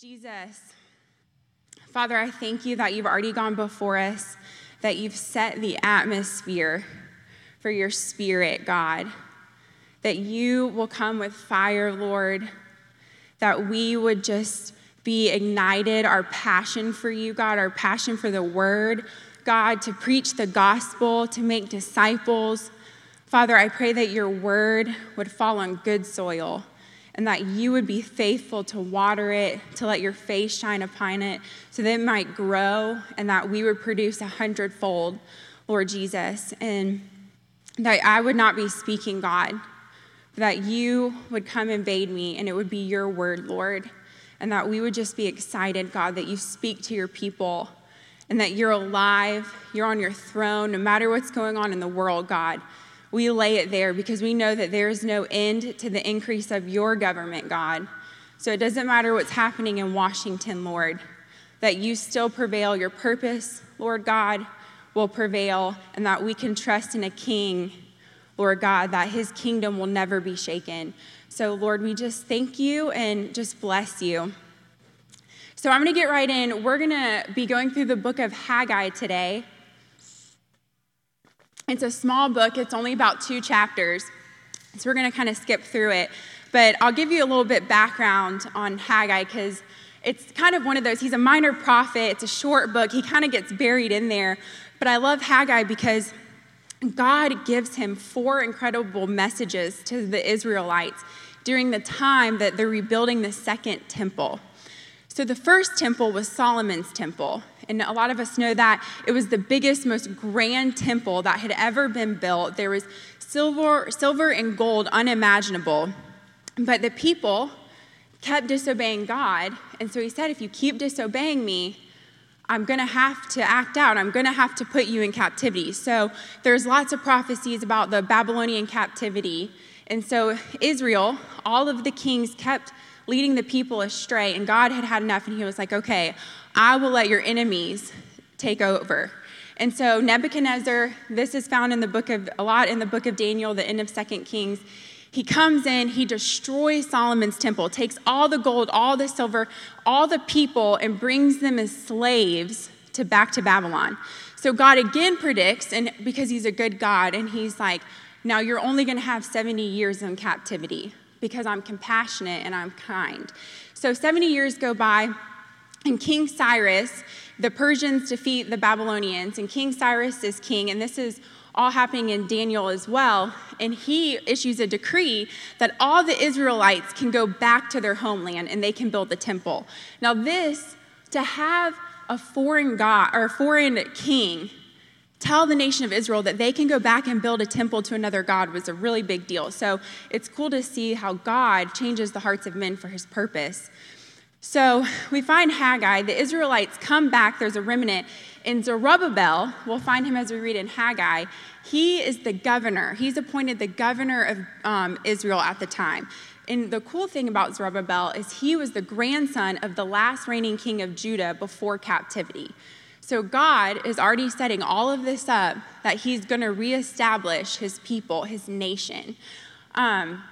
Jesus, Father, I thank you that you've already gone before us, that you've set the atmosphere for your spirit, God, that you will come with fire, Lord, that we would just be ignited, our passion for you, God, our passion for the word, God, to preach the gospel, to make disciples. Father, I pray that your word would fall on good soil and that you would be faithful to water it, to let your face shine upon it, so that it might grow and that we would produce a hundredfold, Lord Jesus. And that I would not be speaking, God, but that you would come invade me and it would be your word, Lord. And that we would just be excited, God, that you speak to your people and that you're alive, you're on your throne, no matter what's going on in the world, God we lay it there because we know that there is no end to the increase of your government, God. So it doesn't matter what's happening in Washington, Lord, that you still prevail. Your purpose, Lord God, will prevail, and that we can trust in a king, Lord God, that his kingdom will never be shaken. So, Lord, we just thank you and just bless you. So, I'm going to get right in. We're going to be going through the book of Haggai today. It's a small book, it's only about two chapters. So we're going to kind of skip through it. But I'll give you a little bit background on Haggai because it's kind of one of those. He's a minor prophet, it's a short book, he kind of gets buried in there. But I love Haggai because God gives him four incredible messages to the Israelites during the time that they're rebuilding the second temple. So the first temple was Solomon's temple. And a lot of us know that it was the biggest, most grand temple that had ever been built. There was silver, silver and gold unimaginable. But the people kept disobeying God. And so he said, if you keep disobeying me, I'm going to have to act out. I'm going to have to put you in captivity. So there's lots of prophecies about the Babylonian captivity. And so Israel, all of the kings kept leading the people astray, and God had had enough, and he was like, okay, I will let your enemies take over. And so Nebuchadnezzar, this is found in the book of, a lot in the book of Daniel, the end of Second Kings. He comes in, he destroys Solomon's temple, takes all the gold, all the silver, all the people, and brings them as slaves to back to Babylon. So God again predicts, and because he's a good God, and he's like, now you're only going to have 70 years in captivity because I'm compassionate and I'm kind. So 70 years go by, and King Cyrus, the Persians defeat the Babylonians, and King Cyrus is king, and this is all happening in Daniel as well. And he issues a decree that all the Israelites can go back to their homeland and they can build the temple. Now, this, to have a foreign God or a foreign king tell the nation of Israel that they can go back and build a temple to another God was a really big deal. So it's cool to see how God changes the hearts of men for his purpose. So we find Haggai, the Israelites come back, there's a remnant. In Zerubbabel, we'll find him as we read in Haggai, he is the governor. He's appointed the governor of um, Israel at the time. And the cool thing about Zerubbabel is he was the grandson of the last reigning king of Judah before captivity. So God is already setting all of this up that He's going to reestablish His people, His nation. Um,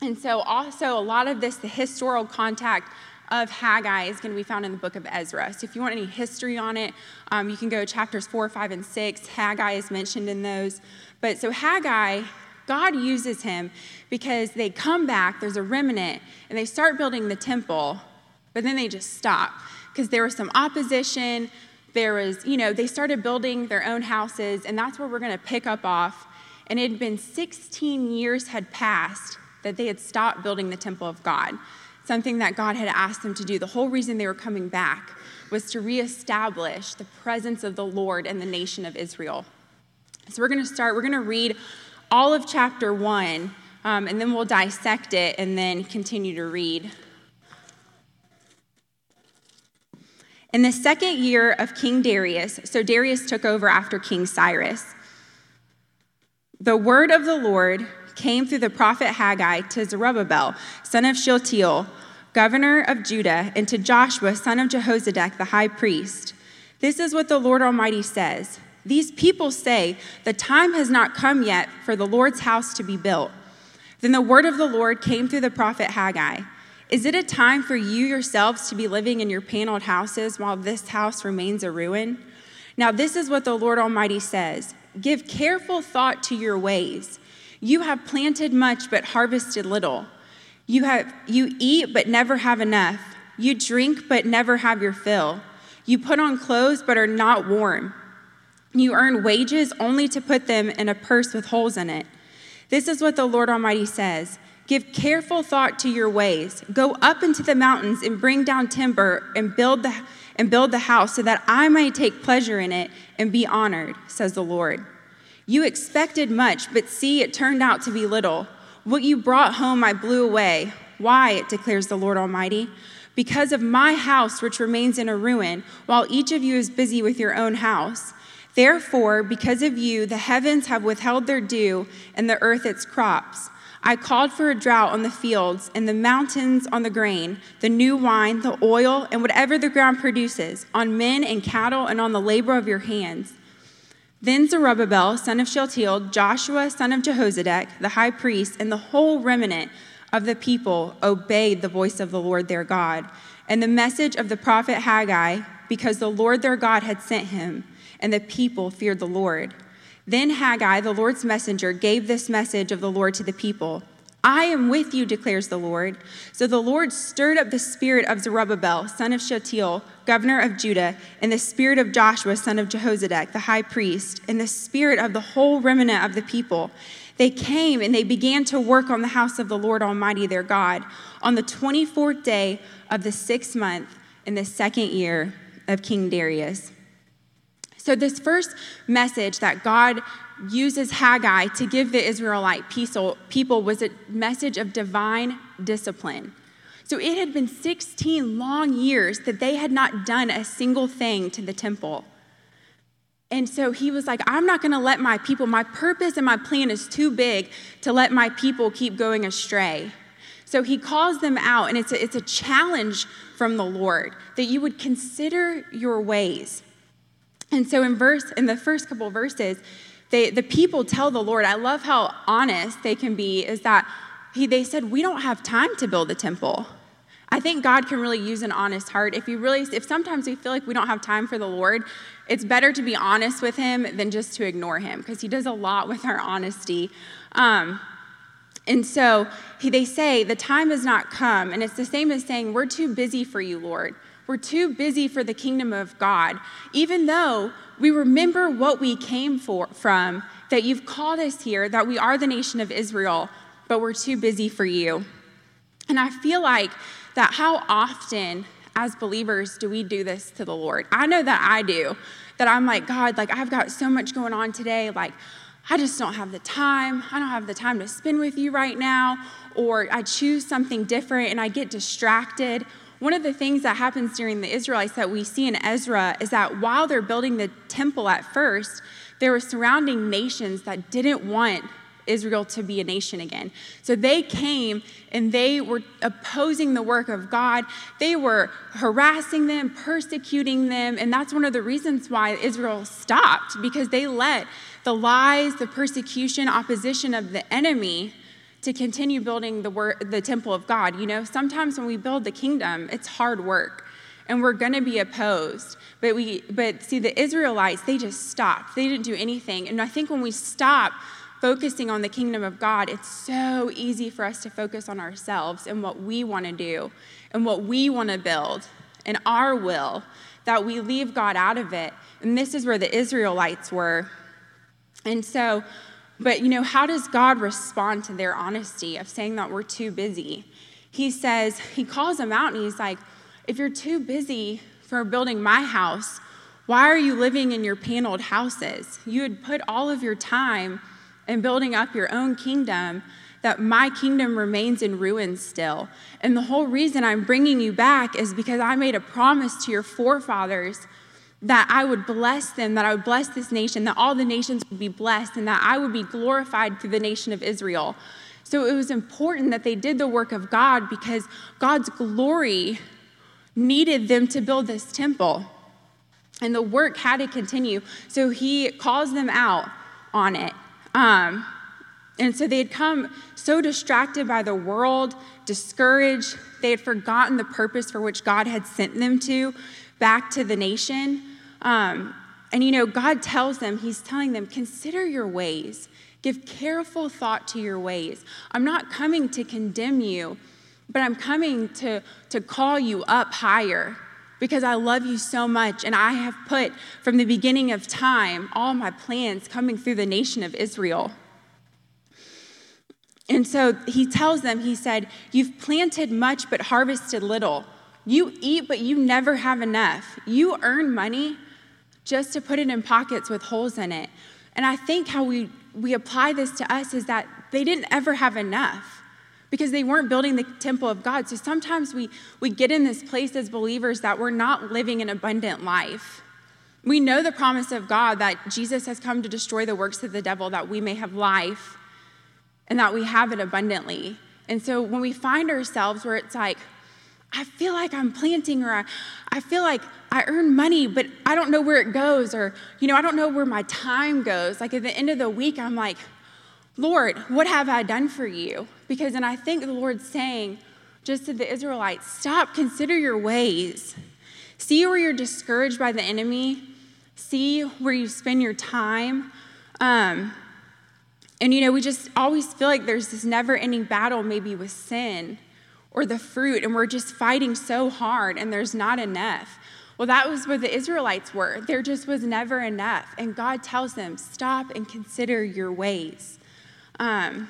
and so, also, a lot of this, the historical contact of Haggai is going to be found in the book of Ezra. So, if you want any history on it, um, you can go chapters four, five, and six. Haggai is mentioned in those. But so, Haggai, God uses him because they come back, there's a remnant, and they start building the temple, but then they just stop because there was some opposition there was, you know, they started building their own houses, and that's where we're going to pick up off. And it had been 16 years had passed that they had stopped building the temple of God, something that God had asked them to do. The whole reason they were coming back was to reestablish the presence of the Lord and the nation of Israel. So we're going to start, we're going to read all of chapter one, um, and then we'll dissect it and then continue to read. In the second year of King Darius, so Darius took over after King Cyrus, the word of the Lord came through the prophet Haggai to Zerubbabel, son of Shealtiel, governor of Judah, and to Joshua, son of Jehozadak, the high priest. This is what the Lord Almighty says These people say, The time has not come yet for the Lord's house to be built. Then the word of the Lord came through the prophet Haggai. Is it a time for you yourselves to be living in your paneled houses while this house remains a ruin? Now, this is what the Lord Almighty says Give careful thought to your ways. You have planted much but harvested little. You, have, you eat but never have enough. You drink but never have your fill. You put on clothes but are not warm. You earn wages only to put them in a purse with holes in it. This is what the Lord Almighty says Give careful thought to your ways. Go up into the mountains and bring down timber and build the, and build the house so that I may take pleasure in it and be honored, says the Lord. You expected much, but see, it turned out to be little. What you brought home I blew away. Why, it declares the Lord Almighty? Because of my house, which remains in a ruin, while each of you is busy with your own house. Therefore, because of you, the heavens have withheld their dew, and the earth its crops. I called for a drought on the fields, and the mountains on the grain, the new wine, the oil, and whatever the ground produces, on men and cattle, and on the labor of your hands. Then Zerubbabel, son of Shealtiel, Joshua, son of Jehozadak, the high priest, and the whole remnant of the people obeyed the voice of the Lord their God and the message of the prophet Haggai, because the Lord their God had sent him and the people feared the Lord. Then Haggai, the Lord's messenger, gave this message of the Lord to the people I am with you, declares the Lord. So the Lord stirred up the spirit of Zerubbabel, son of Shealtiel, governor of Judah, and the spirit of Joshua, son of Jehozadak, the high priest, and the spirit of the whole remnant of the people. They came and they began to work on the house of the Lord Almighty their God on the 24th day of the sixth month in the second year of King Darius. So, this first message that God uses Haggai to give the Israelite people was a message of divine discipline. So, it had been 16 long years that they had not done a single thing to the temple. And so he was like, I'm not going to let my people, my purpose and my plan is too big to let my people keep going astray. So he calls them out, and it's a, it's a challenge from the Lord that you would consider your ways. And so in verse in the first couple verses, they, the people tell the Lord, I love how honest they can be, is that he, they said, We don't have time to build a temple. I think God can really use an honest heart. If you really, if sometimes we feel like we don't have time for the Lord, it's better to be honest with Him than just to ignore Him because He does a lot with our honesty. Um, and so he, they say, The time has not come. And it's the same as saying, We're too busy for you, Lord. We're too busy for the kingdom of God, even though we remember what we came for, from, that you've called us here, that we are the nation of Israel, but we're too busy for you. And I feel like that how often as believers do we do this to the Lord? I know that I do. That I'm like, God, like I've got so much going on today. Like, I just don't have the time. I don't have the time to spend with you right now. Or I choose something different and I get distracted one of the things that happens during the Israelites that we see in Ezra is that while they're building the temple at first, there were surrounding nations that didn't want Israel to be a nation again. So they came and they were opposing the work of God. They were harassing them, persecuting them, and that's one of the reasons why Israel stopped because they let the lies, the persecution, opposition of the enemy to continue building the, the temple of God. You know, sometimes when we build the kingdom, it's hard work and we're going to be opposed. But we but see the Israelites, they just stopped. They didn't do anything. And I think when we stop focusing on the kingdom of God, it's so easy for us to focus on ourselves and what we want to do and what we want to build and our will that we leave God out of it. And this is where the Israelites were. And so but, you know, how does God respond to their honesty of saying that we're too busy? He says, He calls them out and He's like, if you're too busy for building my house, why are you living in your paneled houses? You had put all of your time in building up your own kingdom, that my kingdom remains in ruins still. And the whole reason I'm bringing you back is because I made a promise to your forefathers that I would bless them, that I would bless this nation, that all the nations would be blessed, and that I would be glorified through the nation of Israel. So it was important that they did the work of God because God's glory needed them to build this temple. And the work had to continue. So he calls them out on it. Um, And so they had come so distracted by the world, discouraged. They had forgotten the purpose for which God had sent them to back to the nation. Um, and you know, God tells them, He's telling them, consider your ways. Give careful thought to your ways. I'm not coming to condemn you, but I'm coming to, to call you up higher because I love you so much. And I have put from the beginning of time all my plans coming through the nation of Israel. And so he tells them, he said, You've planted much but harvested little. You eat, but you never have enough. You earn money just to put it in pockets with holes in it. And I think how we, we apply this to us is that they didn't ever have enough because they weren't building the temple of God. So sometimes we, we get in this place as believers that we're not living an abundant life. We know the promise of God that Jesus has come to destroy the works of the devil that we may have life and that we have it abundantly. And so when we find ourselves where it's like, I feel like I'm planting, or I, I feel like I earn money, but I don't know where it goes, or, you know, I don't know where my time goes. Like at the end of the week, I'm like, Lord, what have I done for you? Because, and I think the Lord's saying, just to the Israelites, stop, consider your ways. See where you're discouraged by the enemy, see where you spend your time. Um, and, you know, we just always feel like there's this never ending battle, maybe with sin or the fruit, and we're just fighting so hard and there's not enough. Well, that was where the Israelites were. There just was never enough. And God tells them, stop and consider your ways. Um,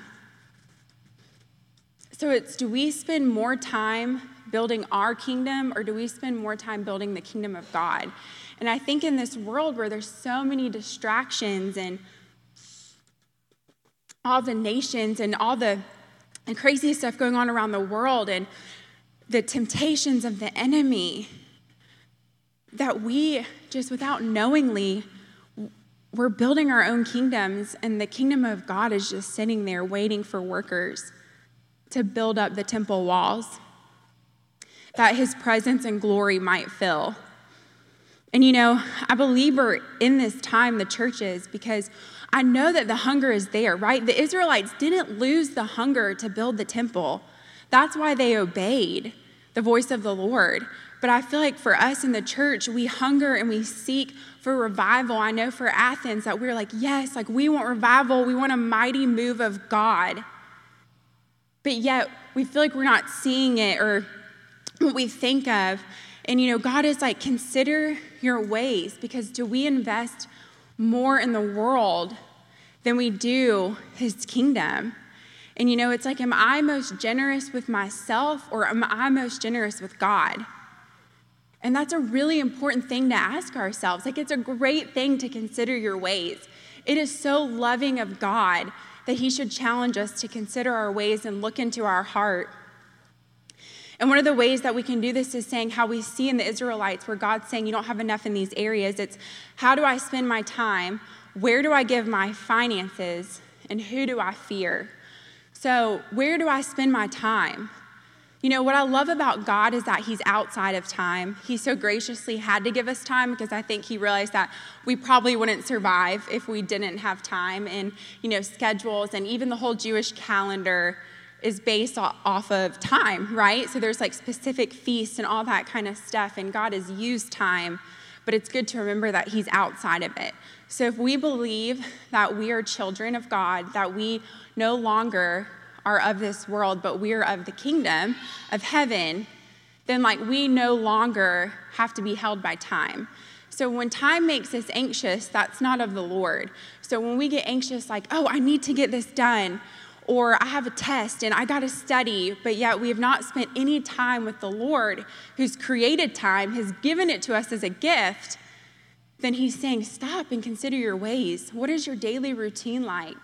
so it's do we spend more time building our kingdom or do we spend more time building the kingdom of God? And I think in this world where there's so many distractions and all the nations and all the and crazy stuff going on around the world and the temptations of the enemy that we just without knowingly we're building our own kingdoms and the kingdom of god is just sitting there waiting for workers to build up the temple walls that his presence and glory might fill. And you know i believe we're in this time the churches because I know that the hunger is there, right? The Israelites didn't lose the hunger to build the temple. That's why they obeyed the voice of the Lord. But I feel like for us in the church, we hunger and we seek for revival. I know for Athens that we're like, yes, like we want revival, we want a mighty move of God. But yet we feel like we're not seeing it or what we think of. And you know, God is like, consider your ways because do we invest more in the world than we do his kingdom. And you know, it's like, am I most generous with myself or am I most generous with God? And that's a really important thing to ask ourselves. Like, it's a great thing to consider your ways. It is so loving of God that He should challenge us to consider our ways and look into our heart. And one of the ways that we can do this is saying how we see in the Israelites, where God's saying, You don't have enough in these areas. It's how do I spend my time? Where do I give my finances? And who do I fear? So, where do I spend my time? You know, what I love about God is that He's outside of time. He so graciously had to give us time because I think He realized that we probably wouldn't survive if we didn't have time and, you know, schedules and even the whole Jewish calendar is based off of time, right? So there's like specific feasts and all that kind of stuff, and God has used time, but it's good to remember that He's outside of it. So if we believe that we are children of God, that we no longer are of this world, but we are of the kingdom of heaven, then like we no longer have to be held by time. So when time makes us anxious, that's not of the Lord. So when we get anxious, like, oh, I need to get this done, or I have a test and I got to study, but yet we have not spent any time with the Lord who's created time, has given it to us as a gift, then he's saying, stop and consider your ways. What is your daily routine like?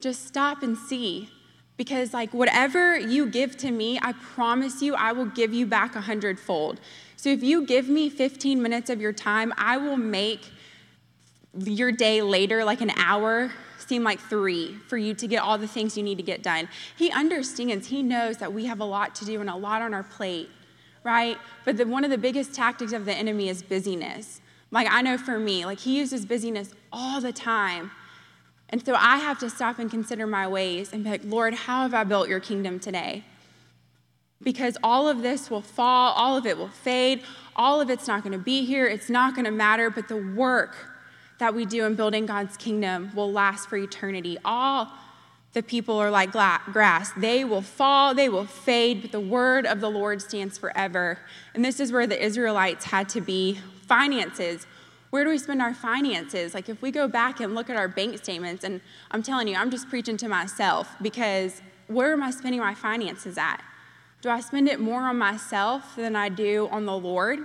Just stop and see. Because, like, whatever you give to me, I promise you, I will give you back a hundredfold. So, if you give me 15 minutes of your time, I will make your day later, like an hour, seem like three for you to get all the things you need to get done. He understands, he knows that we have a lot to do and a lot on our plate, right? But the, one of the biggest tactics of the enemy is busyness. Like, I know for me, like, he uses busyness all the time. And so I have to stop and consider my ways and be like, Lord, how have I built your kingdom today? Because all of this will fall, all of it will fade, all of it's not to be here, it's not to matter, but the work that we do in building God's kingdom will last for eternity. All the people are like grass. They will fall, they will fade, but the word of the Lord stands forever. And this is where the Israelites had to be finances. Where do we spend our finances? Like, if we go back and look at our bank statements, and I'm telling you, I'm just preaching to myself because where am I spending my finances at? Do I spend it more on myself than I do on the Lord?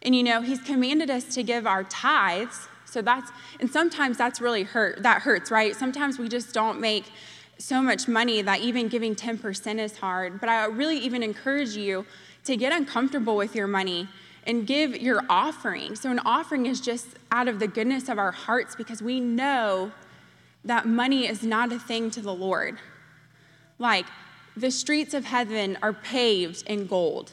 And you know, He's commanded us to give our tithes. So that's, and sometimes that's really hurt, that hurts, right? Sometimes we just don't make so much money that even giving 10% is hard. But I really even encourage you to get uncomfortable with your money and give your offering. So, an offering is just out of the goodness of our hearts because we know that money is not a thing to the Lord. Like, the streets of heaven are paved in gold.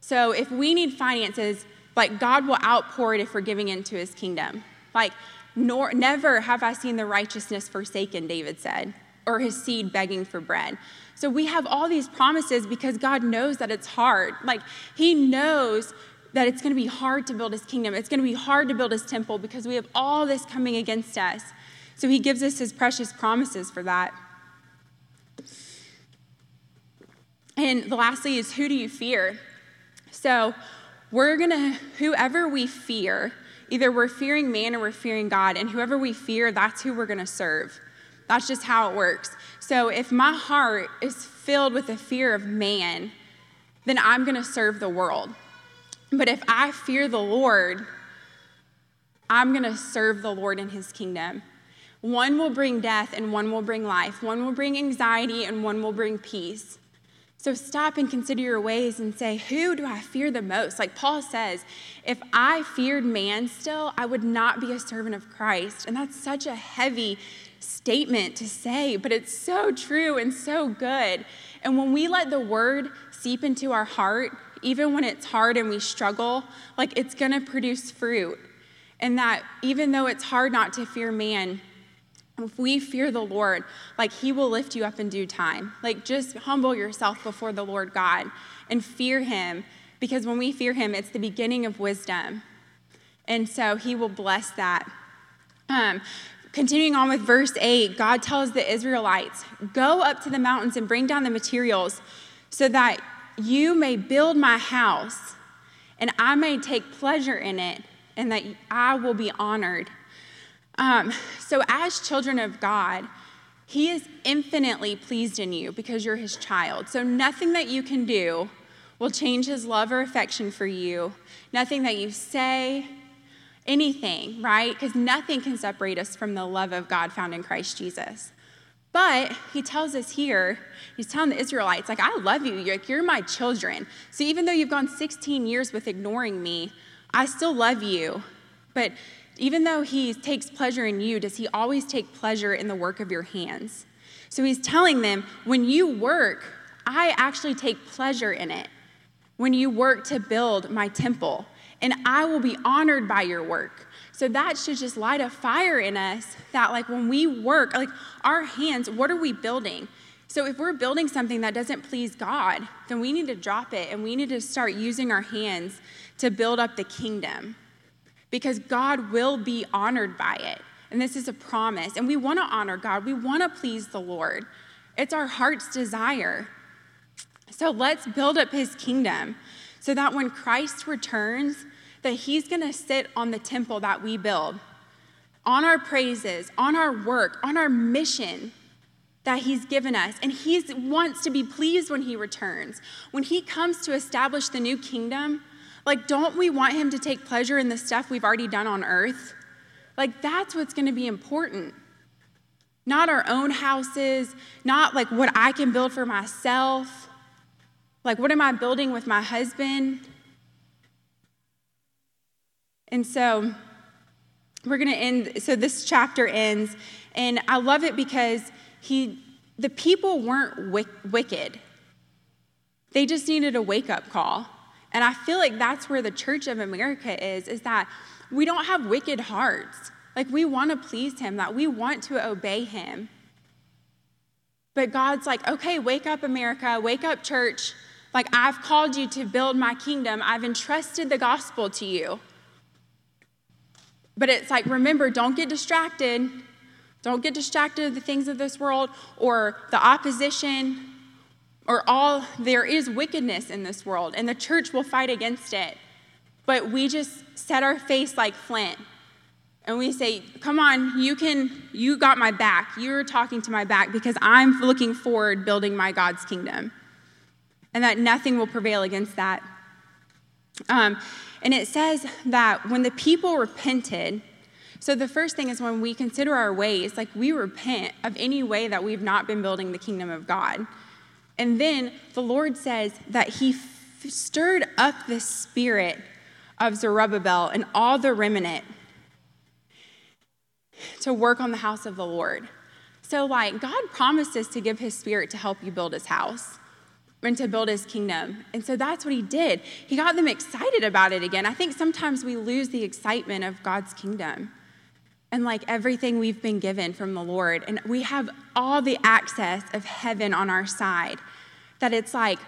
So, if we need finances, like, God will outpour it if we're giving into his kingdom. Like, nor, never have I seen the righteousness forsaken, David said, or his seed begging for bread. So we have all these promises because God knows that it's hard. Like, he knows that it's going to be hard to build his kingdom. It's going to be hard to build his temple because we have all this coming against us. So he gives us his precious promises for that. And the lastly is who do you fear? So we're going to, whoever we fear, either we're fearing man or we're fearing God, and whoever we fear, that's who we're going to serve. That's just how it works. So if my heart is filled with the fear of man, then I'm going to serve the world. But if I fear the Lord, I'm going to serve the Lord in his kingdom. One will bring death and one will bring life. One will bring anxiety and one will bring peace. So stop and consider your ways and say, Who do I fear the most? Like Paul says, if I feared man still, I would not be a servant of Christ. And that's such a heavy statement to say, but it's so true and so good. And when we let the word seep into our heart, even when it's hard and we struggle, like it's gonna produce fruit. And that even though it's hard not to fear man, if we fear the Lord, like He will lift you up in due time. Like just humble yourself before the Lord God and fear Him, because when we fear Him, it's the beginning of wisdom. And so He will bless that. Um, continuing on with verse 8, God tells the Israelites, Go up to the mountains and bring down the materials so that you may build my house, and I may take pleasure in it, and that I will be honored. Um, so, as children of God, He is infinitely pleased in you because you're His child. So, nothing that you can do will change His love or affection for you. Nothing that you say, anything, right? Because nothing can separate us from the love of God found in Christ Jesus. But he tells us here, he's telling the Israelites, like, I love you. You're, like, you're my children. So even though you've gone 16 years with ignoring me, I still love you. But even though he takes pleasure in you, does he always take pleasure in the work of your hands? So he's telling them, when you work, I actually take pleasure in it. When you work to build my temple, and I will be honored by your work. So that should just light a fire in us that, like, when we work, like, our hands, what are we building? So if we're building something that doesn't please God, then we need to drop it and we need to start using our hands to build up the kingdom because God will be honored by it. And this is a promise. And we want to honor God, we want to please the Lord. It's our heart's desire. So let's build up his kingdom so that when Christ returns, that He's going to sit on the temple that we build, on our praises, on our work, on our mission that He's given us. And He wants to be pleased when He returns. When He comes to establish the new kingdom, like, don't we want Him to take pleasure in the stuff we've already done on earth? Like, that's what's going to be important. Not our own houses, not like what I can build for myself. Like, what am I building with my husband? And so we're going to end, so this chapter ends, and I love it because he, the people weren't wicked. They just needed a wake up call. And I feel like that's where the church of America is, is that we don't have wicked hearts. Like we want to please him, that we want to obey him. But God's like, okay, wake up, America, wake up, church. Like, I've called you to build my kingdom, I've entrusted the gospel to you. But it's like, remember, don't get distracted. Don't get distracted of the things of this world or the opposition or all, there is wickedness in this world, and the church will fight against it. But we just set our face like flint and we say, Come on, you can, you got my back. You're talking to my back because I'm looking forward building my God's kingdom. And that nothing will prevail against that. Um, and it says that when the people repented, so the first thing is when we consider our ways, like we repent of any way that we've not been building the kingdom of God. And then the Lord says that He f- stirred up the spirit of Zerubbabel and all the remnant to work on the house of the Lord. So, like, God promises to give his spirit to help you build his house and to build his kingdom. And so that's what he did. He got them excited about it again. I think sometimes we lose the excitement of God's kingdom and like everything we've been given from the Lord. And we have all the access of heaven on our side that it's like,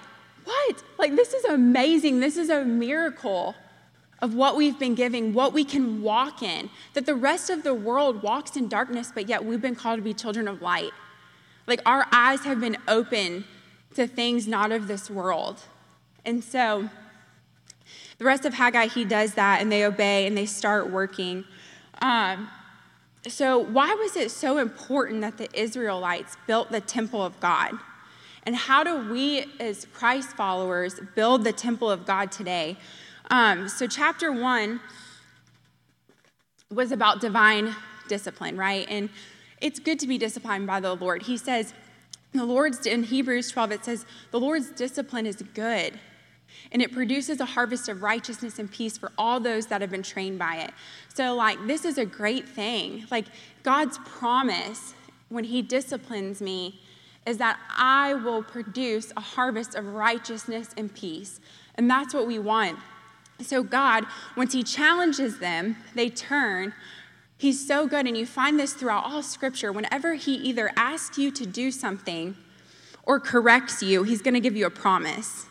what? Like, this is amazing. This is a miracle of what we've been giving, what we can walk in, that the rest of the world walks in darkness, but yet we've been called to be children of light. Like our eyes have been open to things not of this world. And so the rest of Haggai, he does that and they obey and they start working. Um, so, why was it so important that the Israelites built the temple of God? And how do we, as Christ followers, build the temple of God today? Um, so, chapter one was about divine discipline, right? And it's good to be disciplined by the Lord. He says, the Lord's, in Hebrews 12, it says, the Lord's discipline is good and it produces a harvest of righteousness and peace for all those that have been trained by it. So, like, this is a great thing. Like, God's promise when He disciplines me is that I will produce a harvest of righteousness and peace. And that's what we want. So, God, once He challenges them, they turn. He's so good, and you find this throughout all scripture. Whenever He either asks you to do something or corrects you, He's going to give you a promise.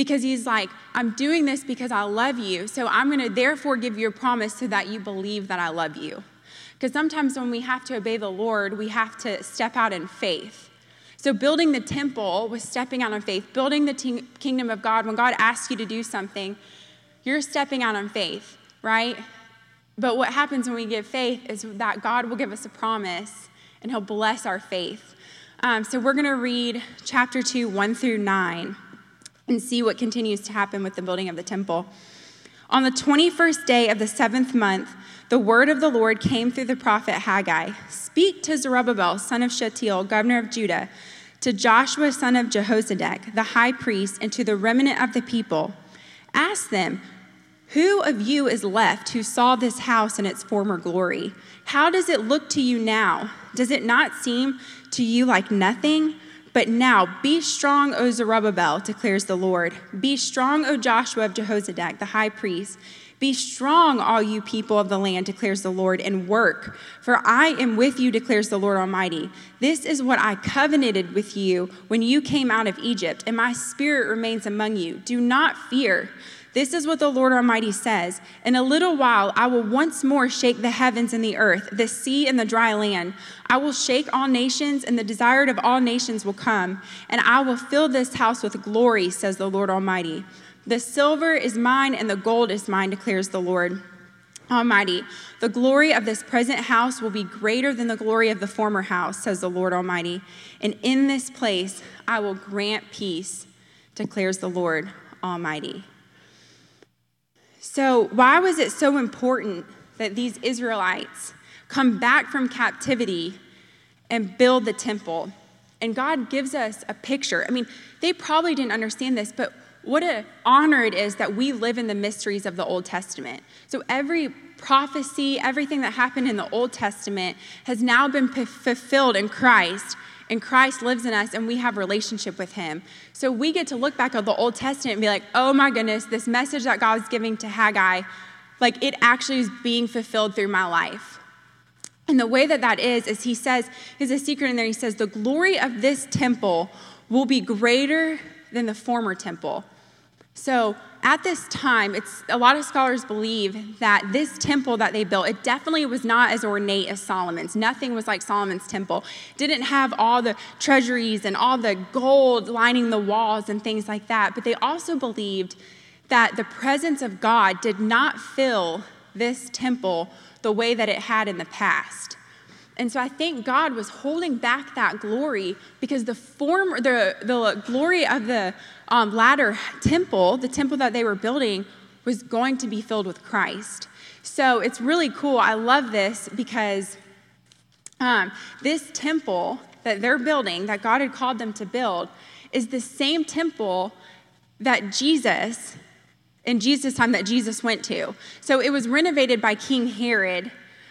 Because He's like, I'm doing this because I love you, so I'm going to therefore give you a promise so that you believe that I love you. Because sometimes when we have to obey the Lord, we have to step out in faith. So, building the temple was stepping out in faith. Building the t- kingdom of God, when God asks you to do something, you're stepping out on faith, right? But what happens when we give faith is that God will give us a promise and He'll bless our faith. Um, so we're going to read chapter 2, 1 through 9, and see what continues to happen with the building of the temple. On the 21st day of the seventh month, the word of the Lord came through the prophet Haggai Speak to Zerubbabel, son of Shealtiel, governor of Judah, to Joshua, son of Jehozadak, the high priest, and to the remnant of the people. Ask them, Who of you is left who saw this house in its former glory? How does it look to you now? Does it not seem to you like nothing? But now be strong, O Zerubbabel, declares the Lord. Be strong, O Joshua of Jehozadak, the high priest. Be strong, all you people of the land, declares the Lord, and work, for I am with you, declares the Lord Almighty. This is what I covenanted with you when you came out of Egypt, and my spirit remains among you. Do not fear. This is what the Lord Almighty says In a little while, I will once more shake the heavens and the earth, the sea and the dry land. I will shake all nations, and the desired of all nations will come, and I will fill this house with glory, says the Lord Almighty. The silver is mine and the gold is mine, declares the Lord Almighty. The glory of this present house will be greater than the glory of the former house, says the Lord Almighty. And in this place I will grant peace, declares the Lord Almighty. So, why was it so important that these Israelites come back from captivity and build the temple? And God gives us a picture. I mean, they probably didn't understand this, but what an honor it is that we live in the mysteries of the Old Testament. So every prophecy, everything that happened in the Old Testament has now been p- fulfilled in Christ, and Christ lives in us, and we have relationship with Him. So we get to look back at the Old Testament and be like, "Oh my goodness, this message that God God's giving to Haggai, like it actually is being fulfilled through my life." And the way that that is, is he says, he's a secret in there. He says, the glory of this temple will be greater than the former temple. So at this time, it's a lot of scholars believe that this temple that they built, it definitely was not as ornate as Solomon's. Nothing was like Solomon's temple. Didn't have all the treasuries and all the gold lining the walls and things like that. But they also believed that the presence of God did not fill this temple the way that it had in the past. And so I think God was holding back that glory because the form, the, the glory of the um, latter temple, the temple that they were building, was going to be filled with Christ. So it's really cool. I love this because um, this temple that they're building, that God had called them to build, is the same temple that Jesus, in Jesus' time, that Jesus went to. So it was renovated by King Herod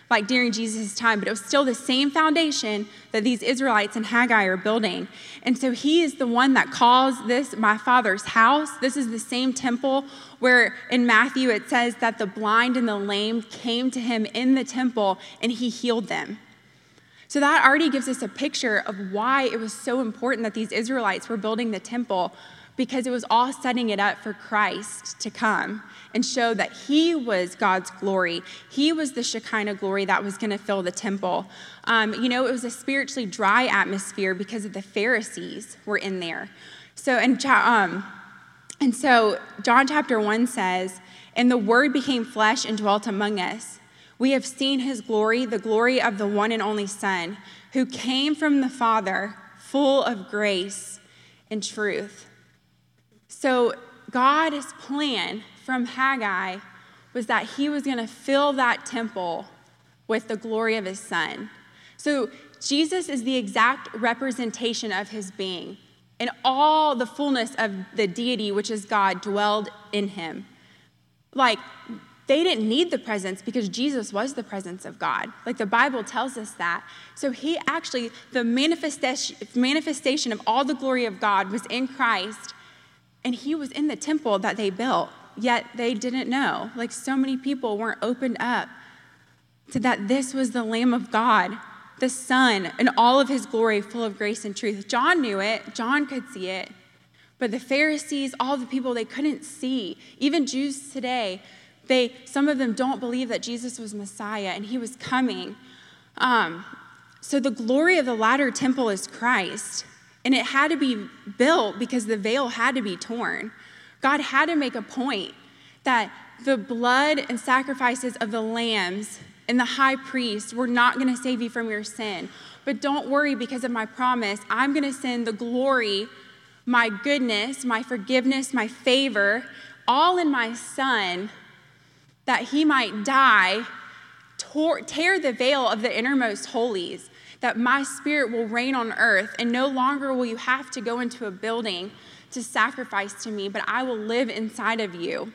like during Jesus' time, but it was still the same foundation that these Israelites and Haggai are building. And so he is the one that calls this my father's house. This is the same temple where in Matthew it says that the blind and the lame came to him in the temple and he healed them. So that already gives us a picture of why it was so important that these Israelites were building the temple because it was all setting it up for Christ to come and show that he was God's glory. He was the Shekinah glory that was going to fill the temple. Um, you know, it was a spiritually dry atmosphere because of the Pharisees were in there. So, and, um, and so John chapter 1 says, And the word became flesh and dwelt among us. We have seen his glory, the glory of the one and only Son, who came from the Father, full of grace and truth. So, God's plan from Haggai was that he was going to fill that temple with the glory of his son. So Jesus is the exact representation of his being. And all the fullness of the deity, which is God, dwelled in him. Like, they didn't need the presence because Jesus was the presence of God. Like the Bible tells us that. So he actually, the manifestation, manifestation of all the glory of God was in Christ, and he was in the temple that they built yet they didn't know. Like so many people weren't opened up to that this was the Lamb of God, the Son, in all of his glory, full of grace and truth. John knew it, John could see it. But the Pharisees, all the people, they couldn't see. Even Jews today, they, some of them don't believe that Jesus was Messiah and he was coming. Um, so the glory of the latter temple is Christ. And it had to be built because the veil had to be torn. God had to make a point that the blood and sacrifices of the lambs and the high priest were not going to save you from your sin. But don't worry because of my promise. I'm going to send the glory, my goodness, my forgiveness, my favor, all in my son that he might die, tear the veil of the innermost holies, that my spirit will reign on earth, and no longer will you have to go into a building to sacrifice to me, but I will live inside of you.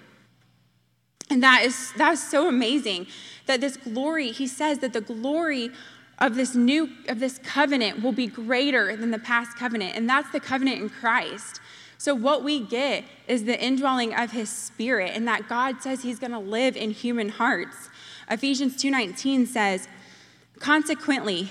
And that is that is so amazing that this glory, he says that the glory of this new of this covenant will be greater than the past covenant, and that's the covenant in Christ. So what we get is the indwelling of his spirit and that God says he's going to live in human hearts. Ephesians 2:19 says, "Consequently,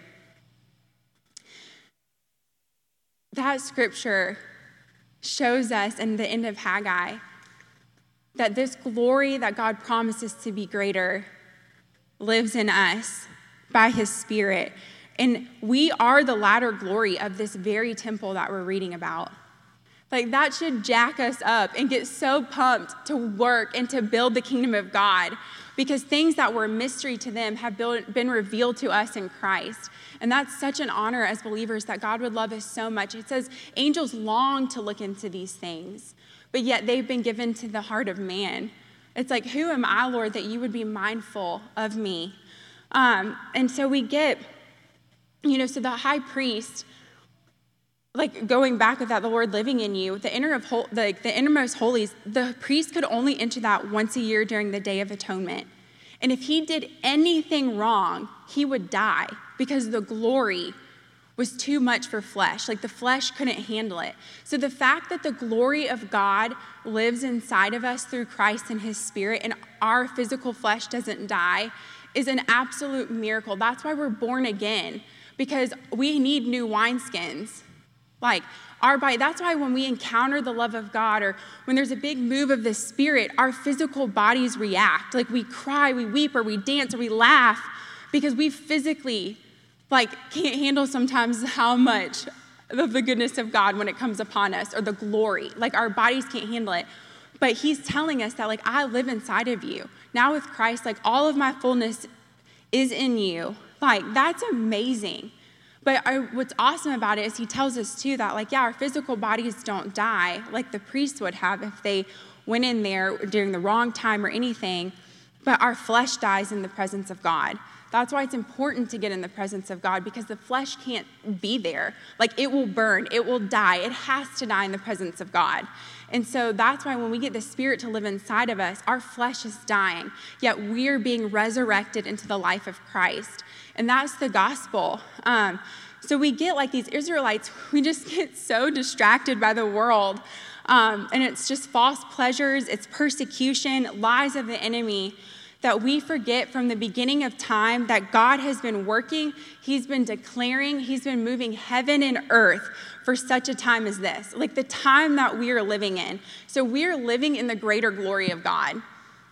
That scripture shows us in the end of Haggai that this glory that God promises to be greater lives in us by his Spirit. And we are the latter glory of this very temple that we're reading about. Like, that should jack us up and get so pumped to work and to build the kingdom of God because things that were a mystery to them have been revealed to us in Christ. And that's such an honor as believers that God would love us so much. It says angels long to look into these things, but yet they've been given to the heart of man. It's like, who am I, Lord, that you would be mindful of me? Um, and so we get You know, so the high priest, like going back with that, the Lord living in you, the inner of the, like the innermost holies, the priest could only enter that once a year during the Day of Atonement. And if he did anything wrong, he would die because the glory was too much for flesh. Like the flesh couldn't handle it. So the fact that the glory of God lives inside of us through Christ and his spirit and our physical flesh doesn't die is an absolute miracle. That's why we're born again because we need new wineskins. Like our body, that's why when we encounter the love of God or when there's a big move of the Spirit, our physical bodies react. Like we cry, we weep, or we dance, or we laugh because we physically like can't handle sometimes how much of the goodness of God when it comes upon us or the glory. Like our bodies can't handle it. But he's telling us that like I live inside of you. Now with Christ, like all of my fullness is in you. Like that's amazing. But I, what's awesome about it is he tells us too that, like, yeah, our physical bodies don't die like the priests would have if they went in there during the wrong time or anything, but our flesh dies in the presence of God. That's why it's important to get in the presence of God because the flesh can't be there. Like it will burn, it will die. It has to die in the presence of God. And so that's why when we get the Spirit to live inside of us, our flesh is dying, yet we're being resurrected into the life of Christ. And that's the gospel. Um, so we get like these Israelites, we just get so distracted by the world. Um, and it's just false pleasures, it's persecution, lies of the enemy that we forget from the beginning of time that God has been working, He's been declaring, He's been moving heaven and earth for such a time as this, like the time that we are living in. So we're living in the greater glory of God.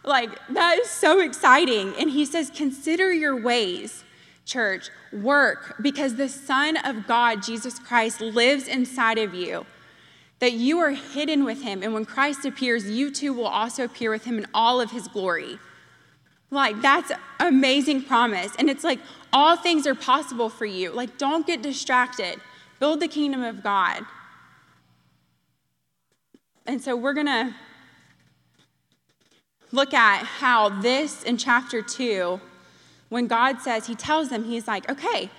Like, that is so exciting. And He says, Consider your ways church, work because the Son of God, Jesus Christ, lives inside of you. That you are hidden with him, and when Christ appears, you too will also appear with him in all of his glory. Like, that's amazing promise. And it's like all things are possible for you. Like, don't get distracted. Build the kingdom of God. And so we're going to look at how this in chapter 2 when God says, He tells them, He's like, okay,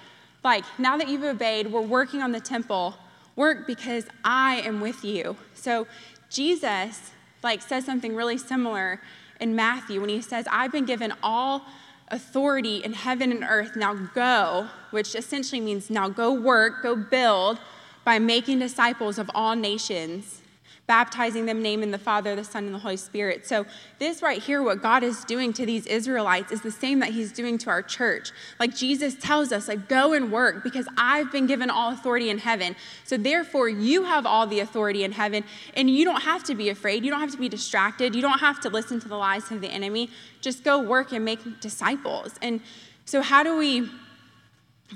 like now that you've obeyed, we're working on the temple. Work because I am with you. So Jesus like says something really similar in Matthew when he says, I've been given all authority in heaven and earth. Now go, which essentially means now go work, go build by making disciples of all nations baptizing them naming the Father, the Son, and the Holy Spirit. So, this right here, what God is doing to these Israelites is the same that He's doing to our church. Like Jesus tells us, like, go and work because I've been given all authority in heaven. So, therefore, you have all the authority in heaven, and you don't have to be afraid. You don't have to be distracted. You don't have to listen to the lies of the enemy. Just go work and make disciples. And so, how do we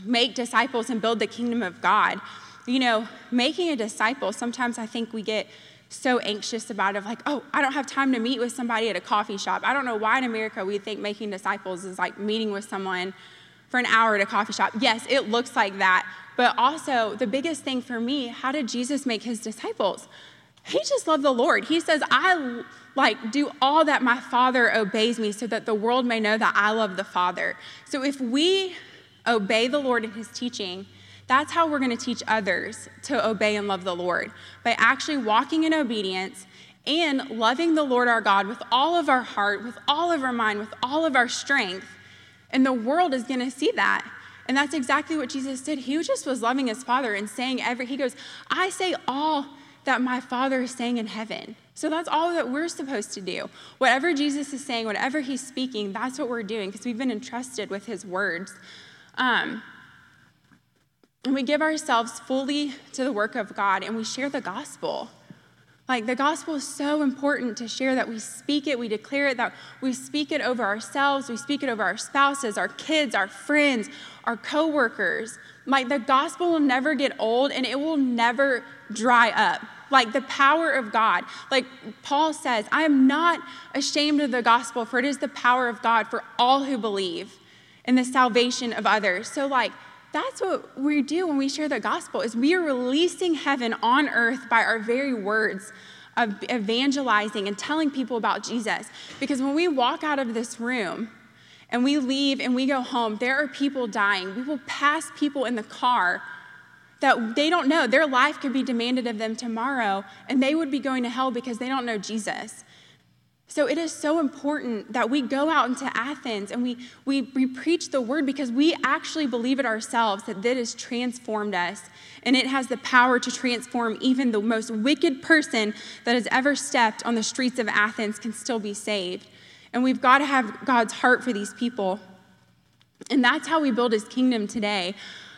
make disciples and build the kingdom of God? You know, making a disciple, sometimes I think we get so anxious about it, like, oh, I don't have time to meet with somebody at a coffee shop. I don't know why in America we think making disciples is like meeting with someone for an hour at a coffee shop. Yes, it looks like that. But also, the biggest thing for me, how did Jesus make his disciples? He just loved the Lord. He says, I like do all that my Father obeys me so that the world may know that I love the Father. So if we obey the Lord in his teaching, that's how we're going to teach others to obey and love the Lord by actually walking in obedience and loving the Lord our God with all of our heart, with all of our mind, with all of our strength. And the world is going to see that. And that's exactly what Jesus did. He just was loving his Father and saying every, he goes, I say all that my Father is saying in heaven. So that's all that we're supposed to do. Whatever Jesus is saying, whatever he's speaking, that's what we're doing because we've been entrusted with his words. Um, and we give ourselves fully to the work of God and we share the gospel. Like the gospel is so important to share that we speak it, we declare it, that we speak it over ourselves, we speak it over our spouses, our kids, our friends, our coworkers. Like the gospel will never get old and it will never dry up. Like the power of God. Like Paul says, I am not ashamed of the gospel, for it is the power of God for all who believe in the salvation of others. So, like, that's what we do when we share the gospel is we are releasing heaven on earth by our very words of evangelizing and telling people about Jesus. Because when we walk out of this room and we leave and we go home, there are people dying. We will pass people in the car that they don't know. Their life could be demanded of them tomorrow, and they would be going to hell because they don't know Jesus. So it is so important that we go out into Athens and we, we, we preach the word because we actually believe it ourselves that this has transformed us. And it has the power to transform even the most wicked person that has ever stepped on the streets of Athens can still be saved. And we've got to have God's heart for these people. And that's how we build his kingdom today.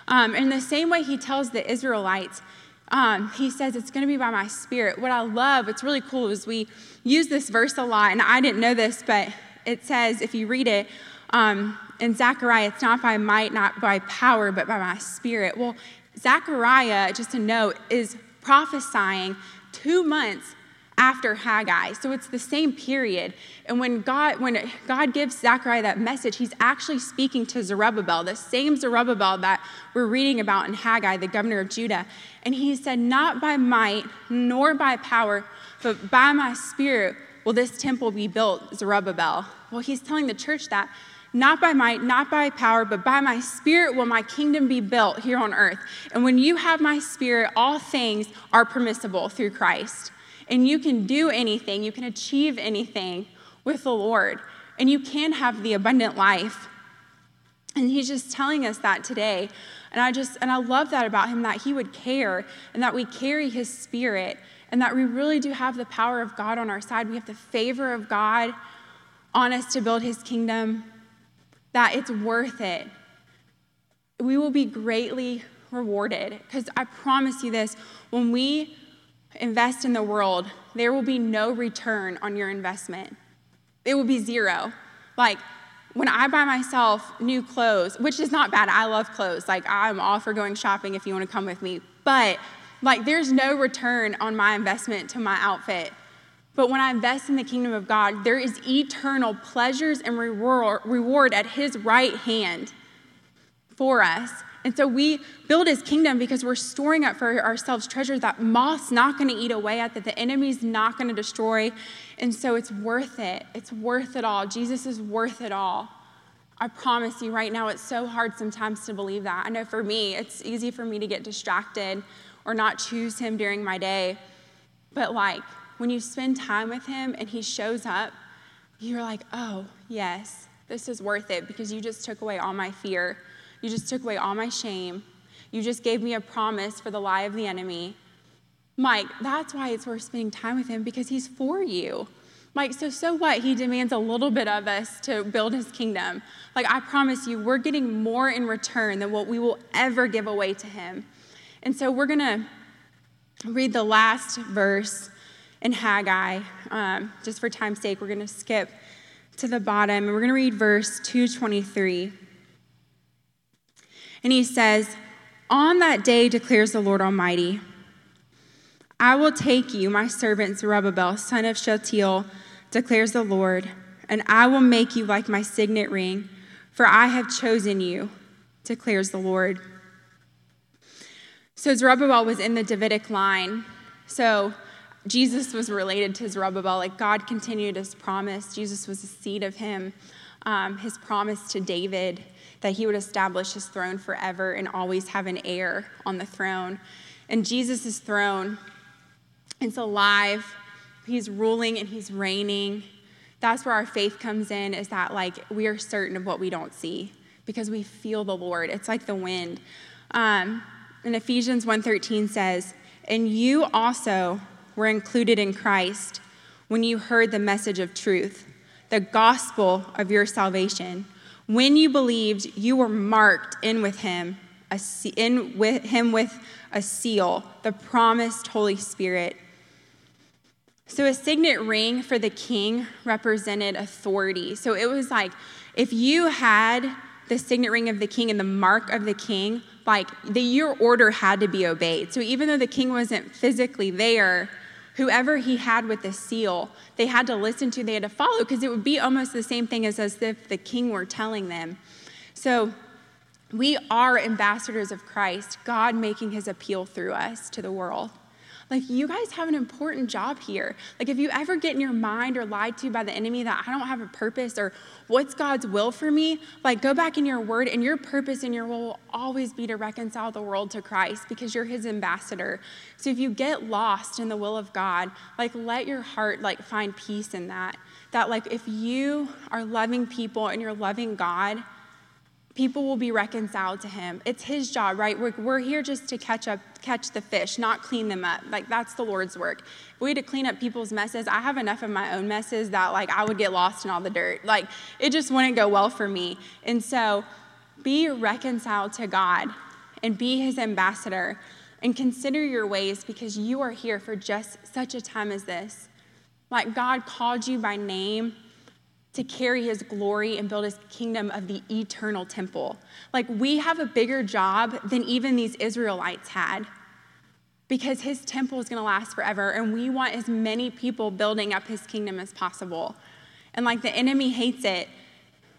Um, in the same way he tells the Israelites, um, he says it's going to be by my spirit. What I love, what's really cool, is we use this verse a lot, and I didn't know this, but it says, if you read it um, in Zechariah, it's not by might, not by power, but by my spirit. Well, Zechariah, just to note, is prophesying two months after Haggai. So it's the same period. And when God, when God gives Zechariah that message, he's actually speaking to Zerubbabel, the same Zerubbabel that we're reading about in Haggai, the governor of Judah. And he said, Not by might nor by power, but by my spirit will this temple be built, Zerubbabel. Well, he's telling the church that. Not by might, not by power, but by my spirit will my kingdom be built here on earth. And when you have my spirit, all things are permissible through Christ. And you can do anything, you can achieve anything with the Lord, and you can have the abundant life. And he's just telling us that today. And I just, and I love that about him that he would care and that we carry his spirit and that we really do have the power of God on our side. We have the favor of God on us to build his kingdom, that it's worth it. We will be greatly rewarded because I promise you this when we invest in the world, there will be no return on your investment. It will be zero. Like, when I buy myself new clothes, which is not bad, I love clothes. Like, I'm all for going shopping if you want to come with me. But, like, there's no return on my investment to my outfit. But when I invest in the kingdom of God, there is eternal pleasures and reward at His right hand for us. And so we build his kingdom because we're storing up for ourselves treasures that moth's not going to eat away at, that the enemy's not going to destroy. And so it's worth it. It's worth it all. Jesus is worth it all. I promise you right now, it's so hard sometimes to believe that. I know for me, it's easy for me to get distracted or not choose him during my day. But like when you spend time with him and he shows up, you're like, oh, yes, this is worth it because you just took away all my fear. You just took away all my shame. You just gave me a promise for the lie of the enemy. Mike, that's why it's worth spending time with him because he's for you. Mike, so so what? He demands a little bit of us to build his kingdom. Like I promise you, we're getting more in return than what we will ever give away to him. And so we're gonna read the last verse in Haggai. Um, just for time's sake, we're gonna skip to the bottom and we're gonna read verse 223. And he says, On that day declares the Lord Almighty, I will take you, my servant Zerubbabel, son of Shealtiel, declares the Lord, and I will make you like my signet ring, for I have chosen you, declares the Lord. So Zerubbabel was in the Davidic line. So Jesus was related to Zerubbabel. Like God continued his promise. Jesus was the seed of him. Um, his promise to David that he would establish his throne forever and always have an heir on the throne. And Jesus' throne is alive. He's ruling and he's reigning. That's where our faith comes in, is that like we are certain of what we don't see because we feel the Lord. It's like the wind. Um, and Ephesians 1:13 says, "And you also were included in Christ when you heard the message of truth, the gospel of your salvation." When you believed, you were marked in with him, in with him with a seal, the promised Holy Spirit. So a signet ring for the king represented authority. So it was like if you had the signet ring of the king and the mark of the king, like the, your order had to be obeyed. So even though the king wasn't physically there, whoever he had with the seal, they had to listen to, they had to follow, because it would be almost the same thing as, as if the king were telling them. So we are ambassadors of Christ, God making his appeal through us to the world. Like, you guys have an important job here. Like, if you ever get in your mind or lied to by the enemy that I don't have a purpose or what's God's will for me, like, go back in your word, and your purpose and your will will always be to reconcile the world to Christ because you're his ambassador. So, if you get lost in the will of God, like, let your heart, like, find peace in that. That, like, if you are loving people and you're loving God, people will be reconciled to him. It's his job, right? We're, we're here just to catch up, catch the fish, not clean them up. Like that's the Lord's work. If we had to clean up people's messes, I have enough of my own messes that like I would get lost in all the dirt. Like it just wouldn't go well for me. And so be reconciled to God and be his ambassador and consider your ways because you are here for just such a time as this. Like God called you by name to carry his glory and build his kingdom of the eternal temple. Like we have a bigger job than even these Israelites had because his temple is going to last forever and we want as many people building up his kingdom as possible. And like the enemy hates it,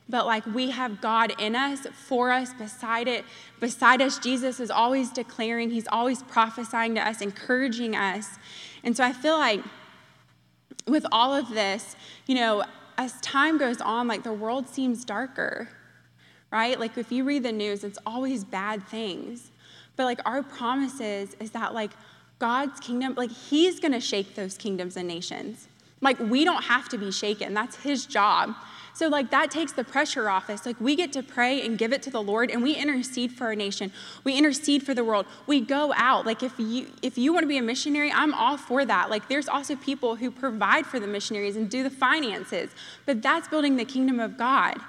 but like we have God in us, for us, beside it, beside us. Jesus is always declaring, he's always prophesying to us, encouraging us. And so I feel like with all of this, you know, as time goes on, like the world seems darker, right? Like if you read the news, it's always bad things. But like our promises is that like God's kingdom, like He's gonna shake those kingdoms and nations. Like we don't have to be shaken, that's His job. So, like, that takes the pressure off us. Like, we get to pray and give it to the Lord, and we intercede for our nation. We intercede for the world. We go out. Like, if you if you want to be a missionary, I'm all for that. Like, there's also people who provide for the missionaries and do the finances, but that's building the kingdom of God.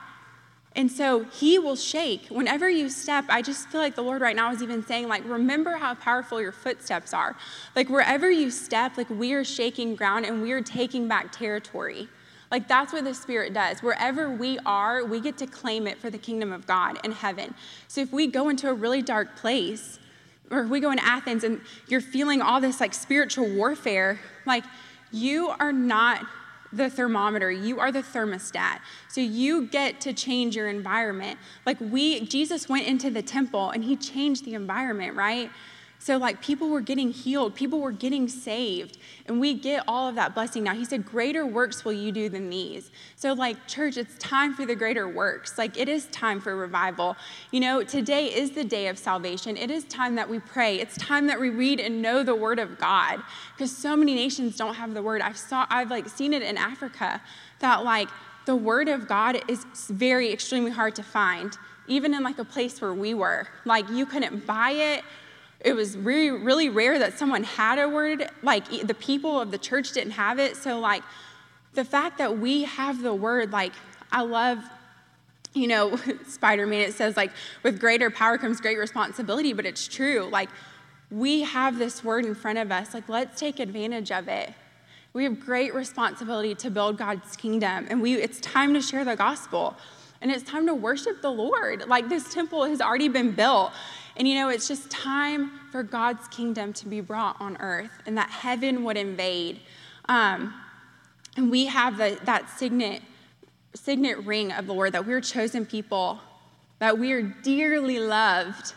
And so he will shake. Whenever you step, I just feel like the Lord right now is even saying, like, remember how powerful your footsteps are. Like, wherever you step, like, we are shaking ground and we are taking back territory. Like that's what the Spirit does. Wherever we are, we get to claim it for the kingdom of God in heaven. So if we go into a really dark place, or if we go in Athens and you're feeling all this like spiritual warfare, like you are not the thermometer, you are the thermostat. So you get to change your environment. Like we, Jesus went into the temple and he changed the environment, right? So, like, people were getting healed, people were getting saved, and we get all of that blessing now. He said, Greater works will you do than these. So, like, church, it's time for the greater works. Like, it is time for revival. You know, today is the day of salvation. It is time that we pray. It's time that we read and know the word of God because so many nations don't have the word. I've, saw, I've, like, seen it in Africa that, like, the word of God is very, extremely hard to find, even in, like, a place where we were. Like, you couldn't buy it it was really, really rare that someone had a word, like the people of the church didn't have it. So, like, the fact that we have the word, like, I love, you know, Spider Man, it says, like, with greater power comes great responsibility, but it's true. Like, we have this word in front of us. Like, let's take advantage of it. We have great responsibility to build God's kingdom, and we, it's time to share the gospel. And it's time to worship the Lord. Like, this temple has already been built. And you know, it's just time for God's kingdom to be brought on earth and that heaven would invade. Um, and we have the, that signet, signet ring of the Lord that we're chosen people, that we are dearly loved.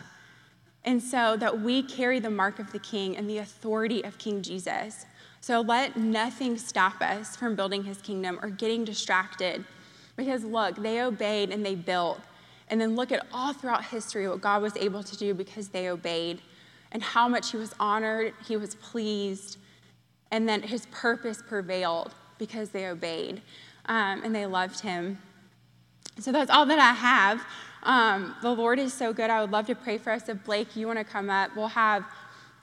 And so that we carry the mark of the King and the authority of King Jesus. So let nothing stop us from building his kingdom or getting distracted. Because look, they obeyed and they built. And then look at all throughout history what God was able to do because they obeyed and how much He was honored, He was pleased, and then His purpose prevailed because they obeyed um, and they loved Him. So that's all that I have. Um, the Lord is so good. I would love to pray for us. If Blake, you want to come up, we'll have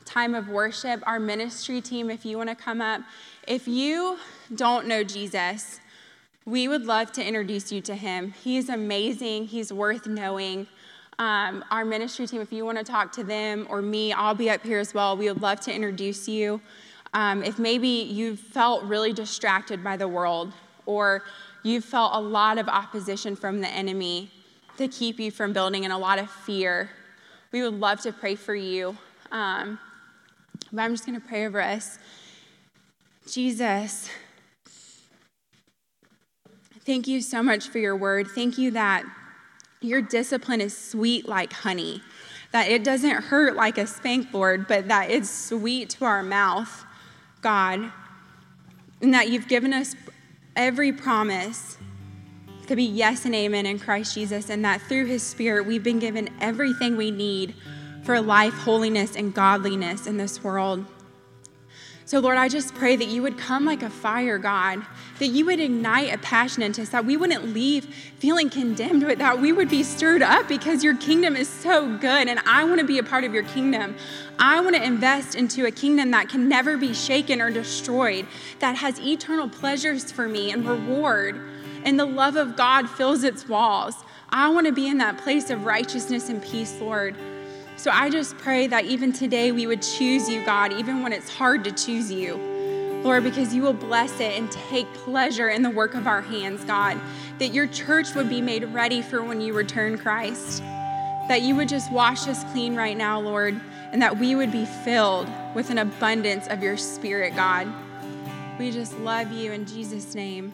time of worship. Our ministry team, if you want to come up. If you don't know Jesus, we would love to introduce you to him. He's amazing, he's worth knowing. Um, our ministry team, if you want to talk to them or me, I'll be up here as well. We would love to introduce you. Um, if maybe you've felt really distracted by the world or you've felt a lot of opposition from the enemy to keep you from building and a lot of fear, we would love to pray for you. Um, but I'm just going to pray over us. Jesus, Thank you so much for your word. Thank you that your discipline is sweet like honey. that it doesn't hurt like a spank, Lord, but that it's sweet to our mouth, God, and that you've given us every promise to be yes and amen in Christ Jesus, and that through his Spirit, we've been given everything we need for life, holiness, and godliness in this world. So, Lord, I just pray that you would come like a fire, God, that you would ignite a passion into us, that we wouldn't leave feeling condemned, but that we would be stirred up because your kingdom is so good and I want to be a part of your kingdom. I want to invest into a kingdom that can never be shaken or destroyed, that has eternal pleasures for me and reward, and the love of God fills its walls. I want to be in that place of righteousness and peace, Lord. So I just pray that even today we would choose you, God, even when it's hard to choose you. Lord, because you will bless it and take pleasure in the work of our hands, God. That your church would be made ready for when you return, Christ. That you would just wash us clean right now, Lord, and that we would be filled with an abundance of your spirit, God. We just love you in Jesus' name.